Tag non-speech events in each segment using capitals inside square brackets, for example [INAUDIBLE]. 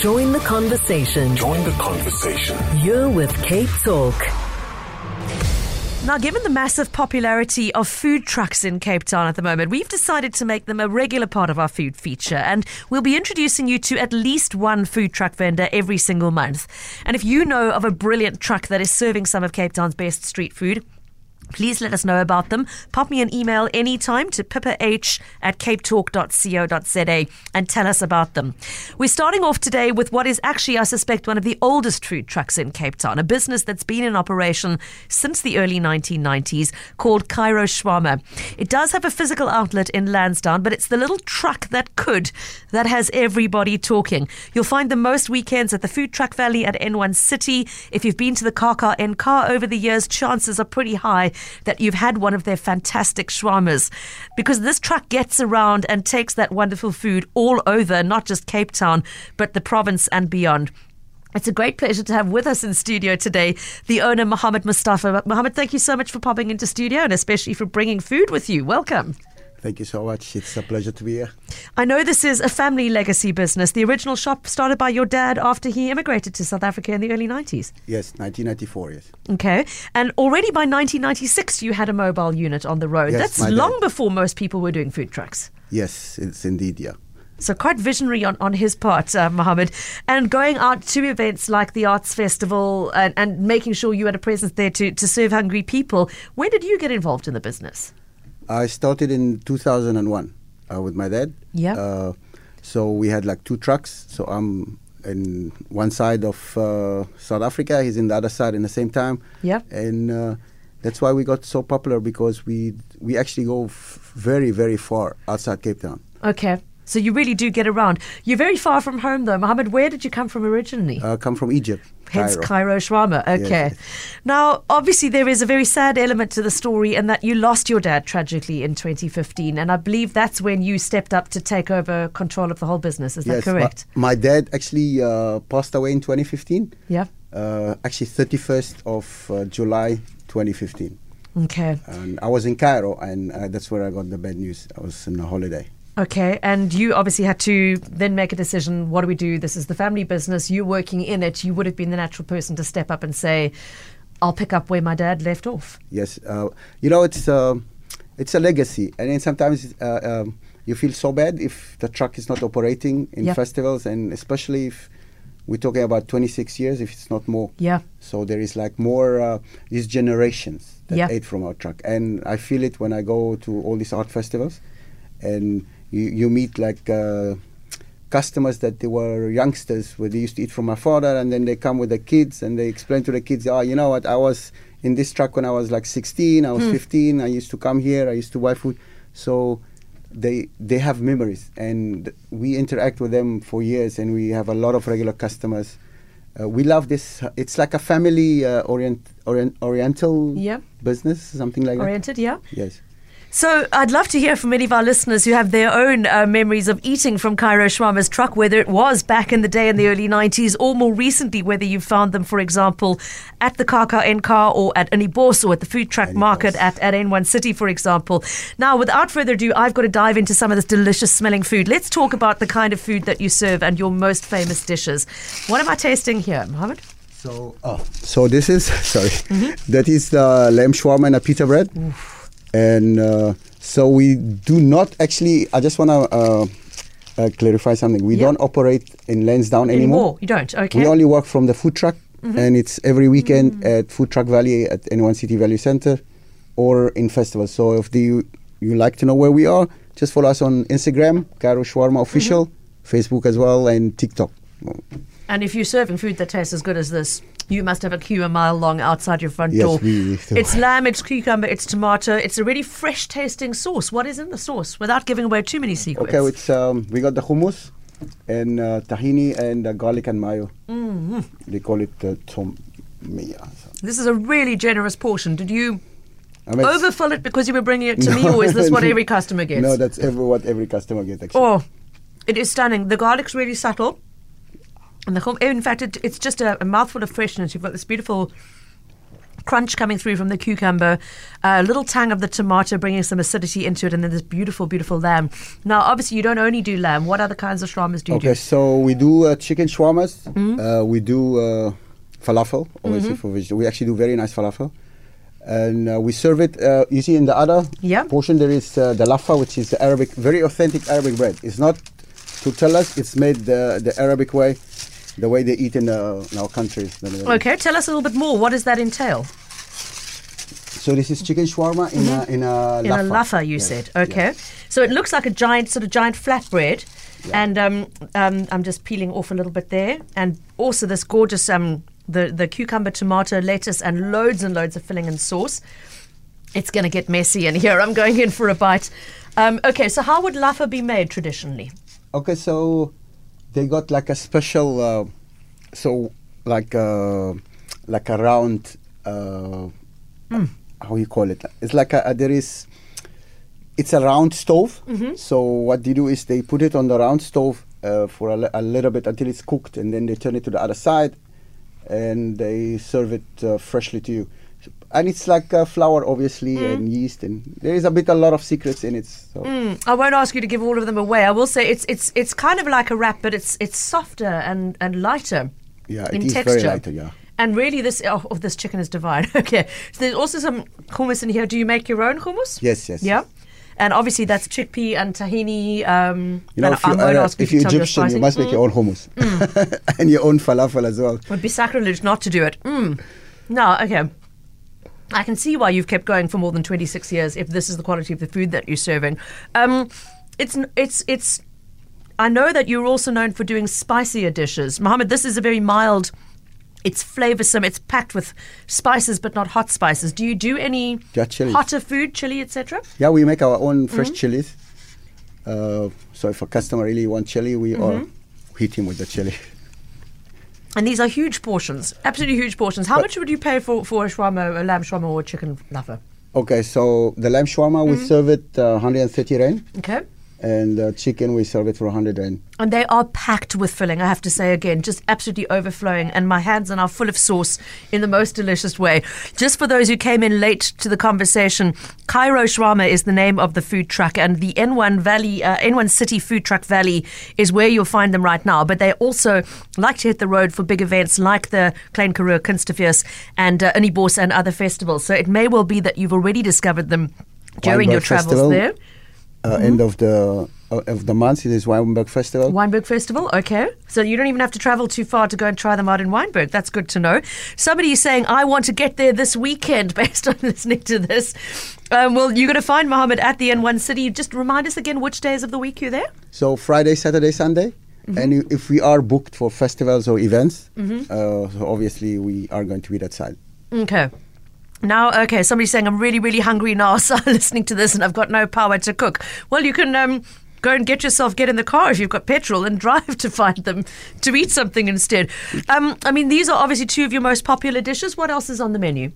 Join the conversation. Join the conversation. You're with Cape Talk. Now, given the massive popularity of food trucks in Cape Town at the moment, we've decided to make them a regular part of our food feature. And we'll be introducing you to at least one food truck vendor every single month. And if you know of a brilliant truck that is serving some of Cape Town's best street food, Please let us know about them. Pop me an email anytime to pippa at capetalk.co.za and tell us about them. We're starting off today with what is actually, I suspect, one of the oldest food trucks in Cape Town, a business that's been in operation since the early 1990s called Cairo Shawarma. It does have a physical outlet in Lansdowne, but it's the little truck that could that has everybody talking. You'll find them most weekends at the Food Truck Valley at N1 City. If you've been to the KKNK over the years, chances are pretty high that you've had one of their fantastic shawarmas because this truck gets around and takes that wonderful food all over, not just Cape Town, but the province and beyond. It's a great pleasure to have with us in studio today the owner, Mohammed Mustafa. Mohammed, thank you so much for popping into studio and especially for bringing food with you. Welcome. Thank you so much. It's a pleasure to be here. I know this is a family legacy business. The original shop started by your dad after he immigrated to South Africa in the early 90s. Yes, 1994, yes. Okay. And already by 1996, you had a mobile unit on the road. Yes, That's long before most people were doing food trucks. Yes, it's indeed, yeah. So quite visionary on, on his part, uh, Mohammed, and going out to events like the Arts Festival and, and making sure you had a presence there to, to serve hungry people. When did you get involved in the business? I started in 2001 uh, with my dad. Yeah. Uh, so we had like two trucks. So I'm in one side of uh, South Africa. He's in the other side in the same time. Yeah. And uh, that's why we got so popular because we we actually go f- very very far outside Cape Town. Okay. So you really do get around. You're very far from home, though, Mohammed. Where did you come from originally? Uh, come from Egypt. Hence Cairo. Cairo Shawarma. Okay. Yes. Now, obviously, there is a very sad element to the story in that you lost your dad tragically in 2015. And I believe that's when you stepped up to take over control of the whole business. Is yes, that correct? My, my dad actually uh, passed away in 2015. yeah. Uh, actually, 31st of uh, July 2015. Okay. And I was in Cairo, and uh, that's where I got the bad news. I was on a holiday. Okay. And you obviously had to then make a decision. What do we do? This is the family business. You're working in it. You would have been the natural person to step up and say, I'll pick up where my dad left off. Yes, uh, you know it's uh, it's a legacy, and then sometimes uh, um, you feel so bad if the truck is not operating in Yep. festivals, and especially if we're talking about 26 years, if it's not more. Yeah. So there is like more uh, these generations that Yeah. ate from our truck, and I feel it when I go to all these art festivals, and you, you meet like uh, customers that they were youngsters where they used to eat from my father, and then they come with the kids and they explain to the kids, oh, you know what, I was in this truck when I was like 16, I was 15, I used to come here, I used to buy food, so they they have memories, and we interact with them for years, and we have a lot of regular customers. Uh, we love this. It's like a family uh, orient, orient oriental Yeah. business, something like Oriented, yeah. that. Yes. So I'd love to hear from many of our listeners who have their own uh, memories of eating from Cairo Shawarma's truck, whether it was back in the day in the early 90s or more recently, whether you found them, for example, at the Kaka Car or at Innibos or at the food truck Innibos. market at, at N1 City, for example. Now, without further ado, I've got to dive into some of this delicious smelling food. Let's talk about the kind of food that you serve and your most famous dishes. What am I tasting here, Mohammed? So, oh, so this is [LAUGHS] sorry, Mm-hmm. That is the lamb shawarma and a pita bread, and uh, so we do not actually. I just want to uh, uh, clarify something. We Yeah. don't operate in Lansdowne Anymore? anymore. You don't? Okay. We only work from the food truck, Mm-hmm. and it's every weekend Mm. at Food Truck Valley at N1 City Value Center, or in festivals. So if the, you you like to know where we are, just follow us on Instagram, Cairo Shawarma Official, Mm-hmm. Facebook as well, and TikTok. And if you're serving food that tastes as good as this, you must have a queue a mile long outside your front Yes, door. we do. It's lamb, it's cucumber, it's tomato. It's a really fresh tasting sauce. What is in the sauce? Without giving away too many secrets. Okay, it's um, we got the hummus and uh, tahini and uh, garlic and mayo. Mm-hmm. They call it uh, toum. Yeah. so- this is a really generous portion. Did you I mean, overfill it because you were bringing it to me, or is this [LAUGHS] what every customer gets? No, that's every, what every customer gets. Actually. Oh, it is stunning. The garlic's really subtle. And the hum- in fact, it, it's just a, a mouthful of freshness. You've got this beautiful crunch coming through from the cucumber, a little tang of the tomato bringing some acidity into it, and then this beautiful, beautiful lamb. Now, obviously, you don't only do lamb. What other kinds of shawarmas do you Okay, do? Okay, so we do uh, chicken shawarmas. Mm-hmm. Uh, we do uh, falafel, obviously for vegetarian. We actually do very nice falafel. And uh, we serve it, uh, you see in the other portion there is uh, the lafa, which is the Arabic, very authentic Arabic bread. It's not tortillas, it's made the, the Arabic way, the way they eat in, uh, in our countries. Okay, tell us a little bit more. What does that entail? So this is chicken shawarma in a in a Mm-hmm. In lafa. a laffa, you Yes, said. Okay. yes. So it looks like a giant, sort of giant flatbread. And um, um, I'm just peeling off a little bit there. And also this gorgeous, um, the, the cucumber, tomato, lettuce, and loads and loads of filling and sauce. It's going to get messy in here. I'm going in for a bite. Um, okay, so how would laffa be made traditionally? Okay, so they got like a special, uh, so like uh, like a round, uh, how you call it? It's like a, there is, it's a round stove. So what they do is they put it on the round stove uh, for a, a little bit until it's cooked, and then they turn it to the other side, and they serve it uh, freshly to you. And it's like uh, flour, obviously, and yeast, and there is a bit, a lot of secrets in it. So. Mm, I won't ask you to give all of them away. I will say it's it's it's kind of like a wrap, but it's it's softer and, and lighter. Yeah, it in is very texture. lighter, yeah. And really, this oh, oh, this chicken is divine. [LAUGHS] okay, so there's also some hummus in here. Do you make your own hummus? Yes, yes, Yeah. yes. And obviously that's chickpea and tahini. Um, You know, and if, you, uh, if you're Egyptian, you must make your own hummus [LAUGHS] and your own falafel as well. Would be sacrilege not to do it. Mm. No, okay. I can see why you've kept going for more than 26 years if this is the quality of the food that you're serving. Um, it's it's it's. I know that you're also known for doing spicier dishes, Mohammed. This is a very mild. It's flavoursome. It's packed with spices, but not hot spices. Do you do any Yeah, hotter food, chili, etc.? Yeah, we make our own fresh Mm-hmm. chilies. Uh, so if a customer really wants chili, we Mm-hmm. or hit him with the chili. [LAUGHS] And these are huge portions, absolutely huge portions. How But- much would you pay for, for a shawarma, a lamb shawarma, or a chicken laffa? Okay, so the lamb shawarma we Mm-hmm. serve it uh, 130 rand, Okay. And uh, chicken we serve it for 100 rand. And they are packed with filling, I have to say again, just absolutely overflowing. And my hands are now full of sauce in the most delicious way. Just for those who came in late to the conversation, Cairo Shawarma is the name of the food truck, and the N1 Valley, uh, N1 City Food Truck Valley is where you'll find them right now. But they also like to hit the road for big events like the Klein Karoo, Kunstefees, and uh, Innibos and other festivals. So it may well be that you've already discovered them during your travels Festival. there. Uh, Mm-hmm. End of the uh, of the month, it is Wynberg Festival. Wynberg Festival, okay. So you don't even have to travel too far to go and try them out in Wynberg. That's good to know. Somebody is saying, I want to get there this weekend [LAUGHS] based on listening to this. Um, well, you're going to find Mohammed at the N1 City. Just remind us again which days of the week you're there. So Friday, Saturday, Sunday. Mm-hmm. And if we are booked for festivals or events, uh, so obviously we are going to be that side. Okay. Now, okay, somebody's saying, I'm really, really hungry now, [LAUGHS] so I'm listening to this and I've got no power to cook. Well, you can um, go and get yourself, get in the car if you've got petrol and [LAUGHS] drive to find them to eat something instead. Um, I mean, these are obviously two of your most popular dishes. What else is on the menu?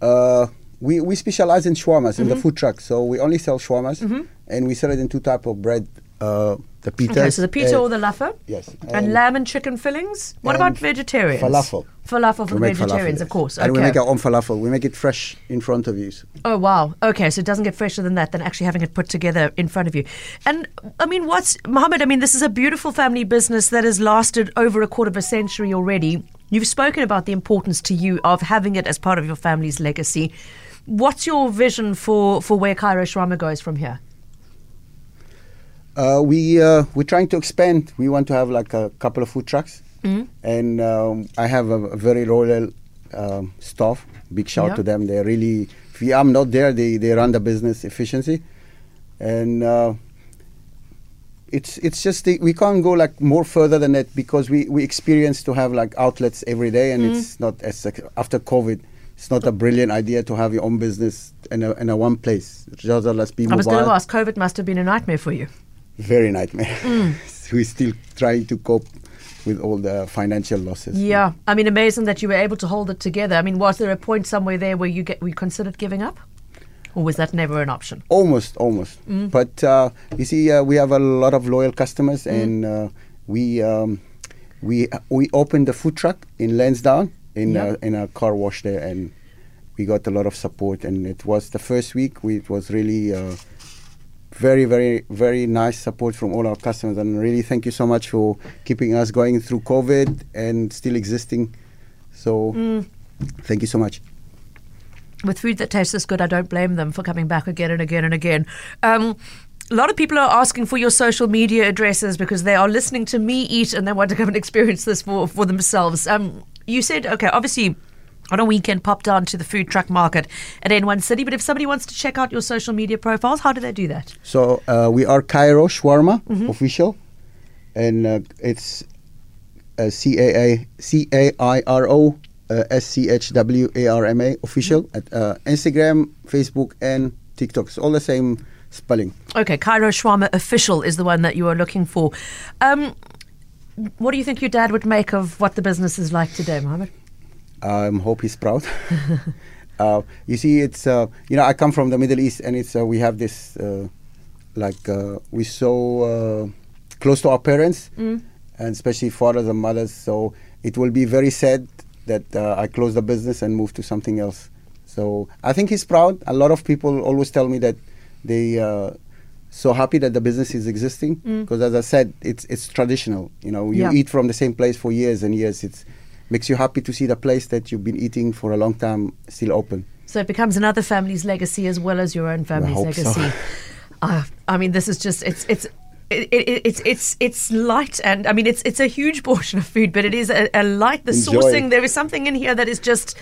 Uh, we, we specialize in shawarmas Mm-hmm. in the food truck, so we only sell shawarmas, and we sell it in two type of bread: uh, the pita. Okay, so the pita or the laffa? yes, And, and- lamb and chicken fillings? What about vegetarians? falafel. Falafel for we the make falafel, vegetarians, yes. of course. And we okay. make our own falafel. We make it fresh in front of you. Oh wow. Okay, so it doesn't get fresher than that than actually having it put together in front of you. And I mean, what's Mohammed? I mean, this is a beautiful family business that has lasted over a quarter of a century already. You've spoken about the importance to you of having it as part of your family's legacy. What's your vision for for where Cairo Shawarma goes from here? Uh, we uh, we're trying to expand. We want to have like a couple of food trucks, Mm-hmm. and um, I have a, a very loyal um, staff. Big shout Yeah. to them. They're really. If we- I'm not there, they they run the business efficiency, and. Uh, it's it's just the, we can't go like more further than that because we we experience to have like outlets every day and Mm-hmm. it's not as after COVID it's not a brilliant idea to have your own business in a in a one place. Rather let's be I was going to ask. COVID must have been a nightmare for you. Very nightmare. Mm. [LAUGHS] We're still trying to cope with all the financial losses. Yeah, I mean, amazing that you were able to hold it together. I mean, was there a point somewhere there where you get we considered giving up, or was that never an option? Almost, almost. Mm. But uh, you see, uh, we have a lot of loyal customers, and uh, we um, we we opened the food truck in Lansdowne in Yeah. a, in a car wash there, and we got a lot of support, and it was the first week. We, it was really uh, very, very, very nice support from all our customers, and really thank you so much for keeping us going through COVID and still existing. So, Mm. thank you so much. with food that tastes this good, I don't blame them for coming back again and again and again. Um, a lot of people are asking for your social media addresses because they are listening to me eat and they want to come and [LAUGHS] experience this for, for themselves. Um, you said, okay, obviously on a weekend pop down to the food truck market at N1 City, but if somebody wants to check out your social media profiles, how do they do that? So uh, we are Cairo Shawarma official, and uh, it's uh, C A A C A I R O uh, S C H W A R M A official at uh, Instagram, Facebook, and TikTok. It's all the same spelling. Okay, Cairo Shawarma Official is the one that you are looking for. Um, what do you think your dad would make of what the business is like today, Mohammed? I um, hope he's proud. [LAUGHS] uh, you see, it's uh, you know I come from the Middle East, and it's uh, we have this uh, like uh, we're so uh, close to our parents, and especially fathers and mothers. So it will be very sad that uh, I close the business and move to something else. So I think he's proud. A lot of people always tell me that they uh, so happy that the business is existing because, as I said, it's it's traditional. You know, you Yeah. eat from the same place for years and years. It's makes you happy to see the place that you've been eating for a long time still open. So it becomes another family's legacy as well as your own family's hope so. legacy. [LAUGHS] Uh, I mean, this is just it's it's. It, it, it's it's it's light and I mean it's it's a huge [LAUGHS] portion of food, but it is a, a light. The Enjoy. sourcing there is something in here that is just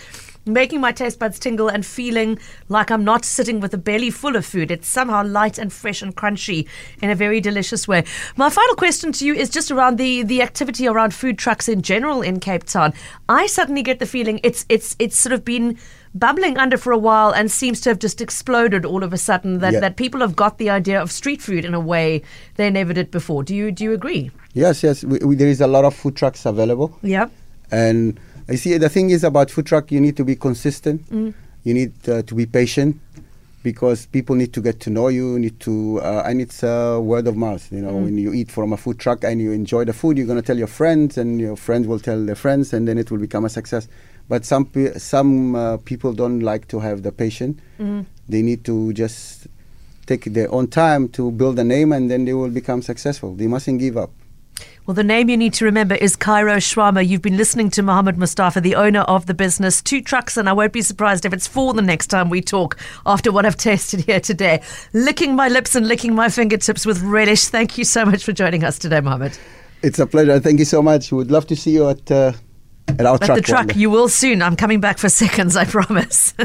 making my taste buds tingle and feeling like I'm not sitting with a belly full of food. It's somehow light and fresh and crunchy in a very delicious way. My final question to you is just around the the activity around food trucks in general in Cape Town. I suddenly get the feeling it's it's it's sort of been bubbling under for a while and seems to have just exploded all of a sudden that, Yeah. that people have got the idea of street food in a way they never did before. Do you do you agree? Yes, yes. We, we, there is a lot of food trucks available. Yeah. And I see the thing is about food truck, you need to be consistent. You need uh, to be patient because people need to get to know you. Need to, uh, and it's uh, word of mouth. You know, when you eat from a food truck and you enjoy the food, you're going to tell your friends, and your friends will tell their friends, and then it will become a success. But some pe- some uh, people don't like to have the patience. They need to just take their own time to build a name, and then they will become successful. They mustn't give up. Well, the name you need to remember is Cairo Shawarma. You've been listening to Mohammed Mustafa, the owner of the business, Two Trucks, and I won't be surprised if it's four the next time we talk after what I've [LAUGHS] tasted here today. Licking my lips and licking my fingertips with relish. Thank you so much for joining us today, Mohammed. It's a pleasure. Thank you so much. We would love to see you at uh, at our At truck. the truck, day. you will soon. I'm coming back for [LAUGHS] seconds, I promise. [LAUGHS]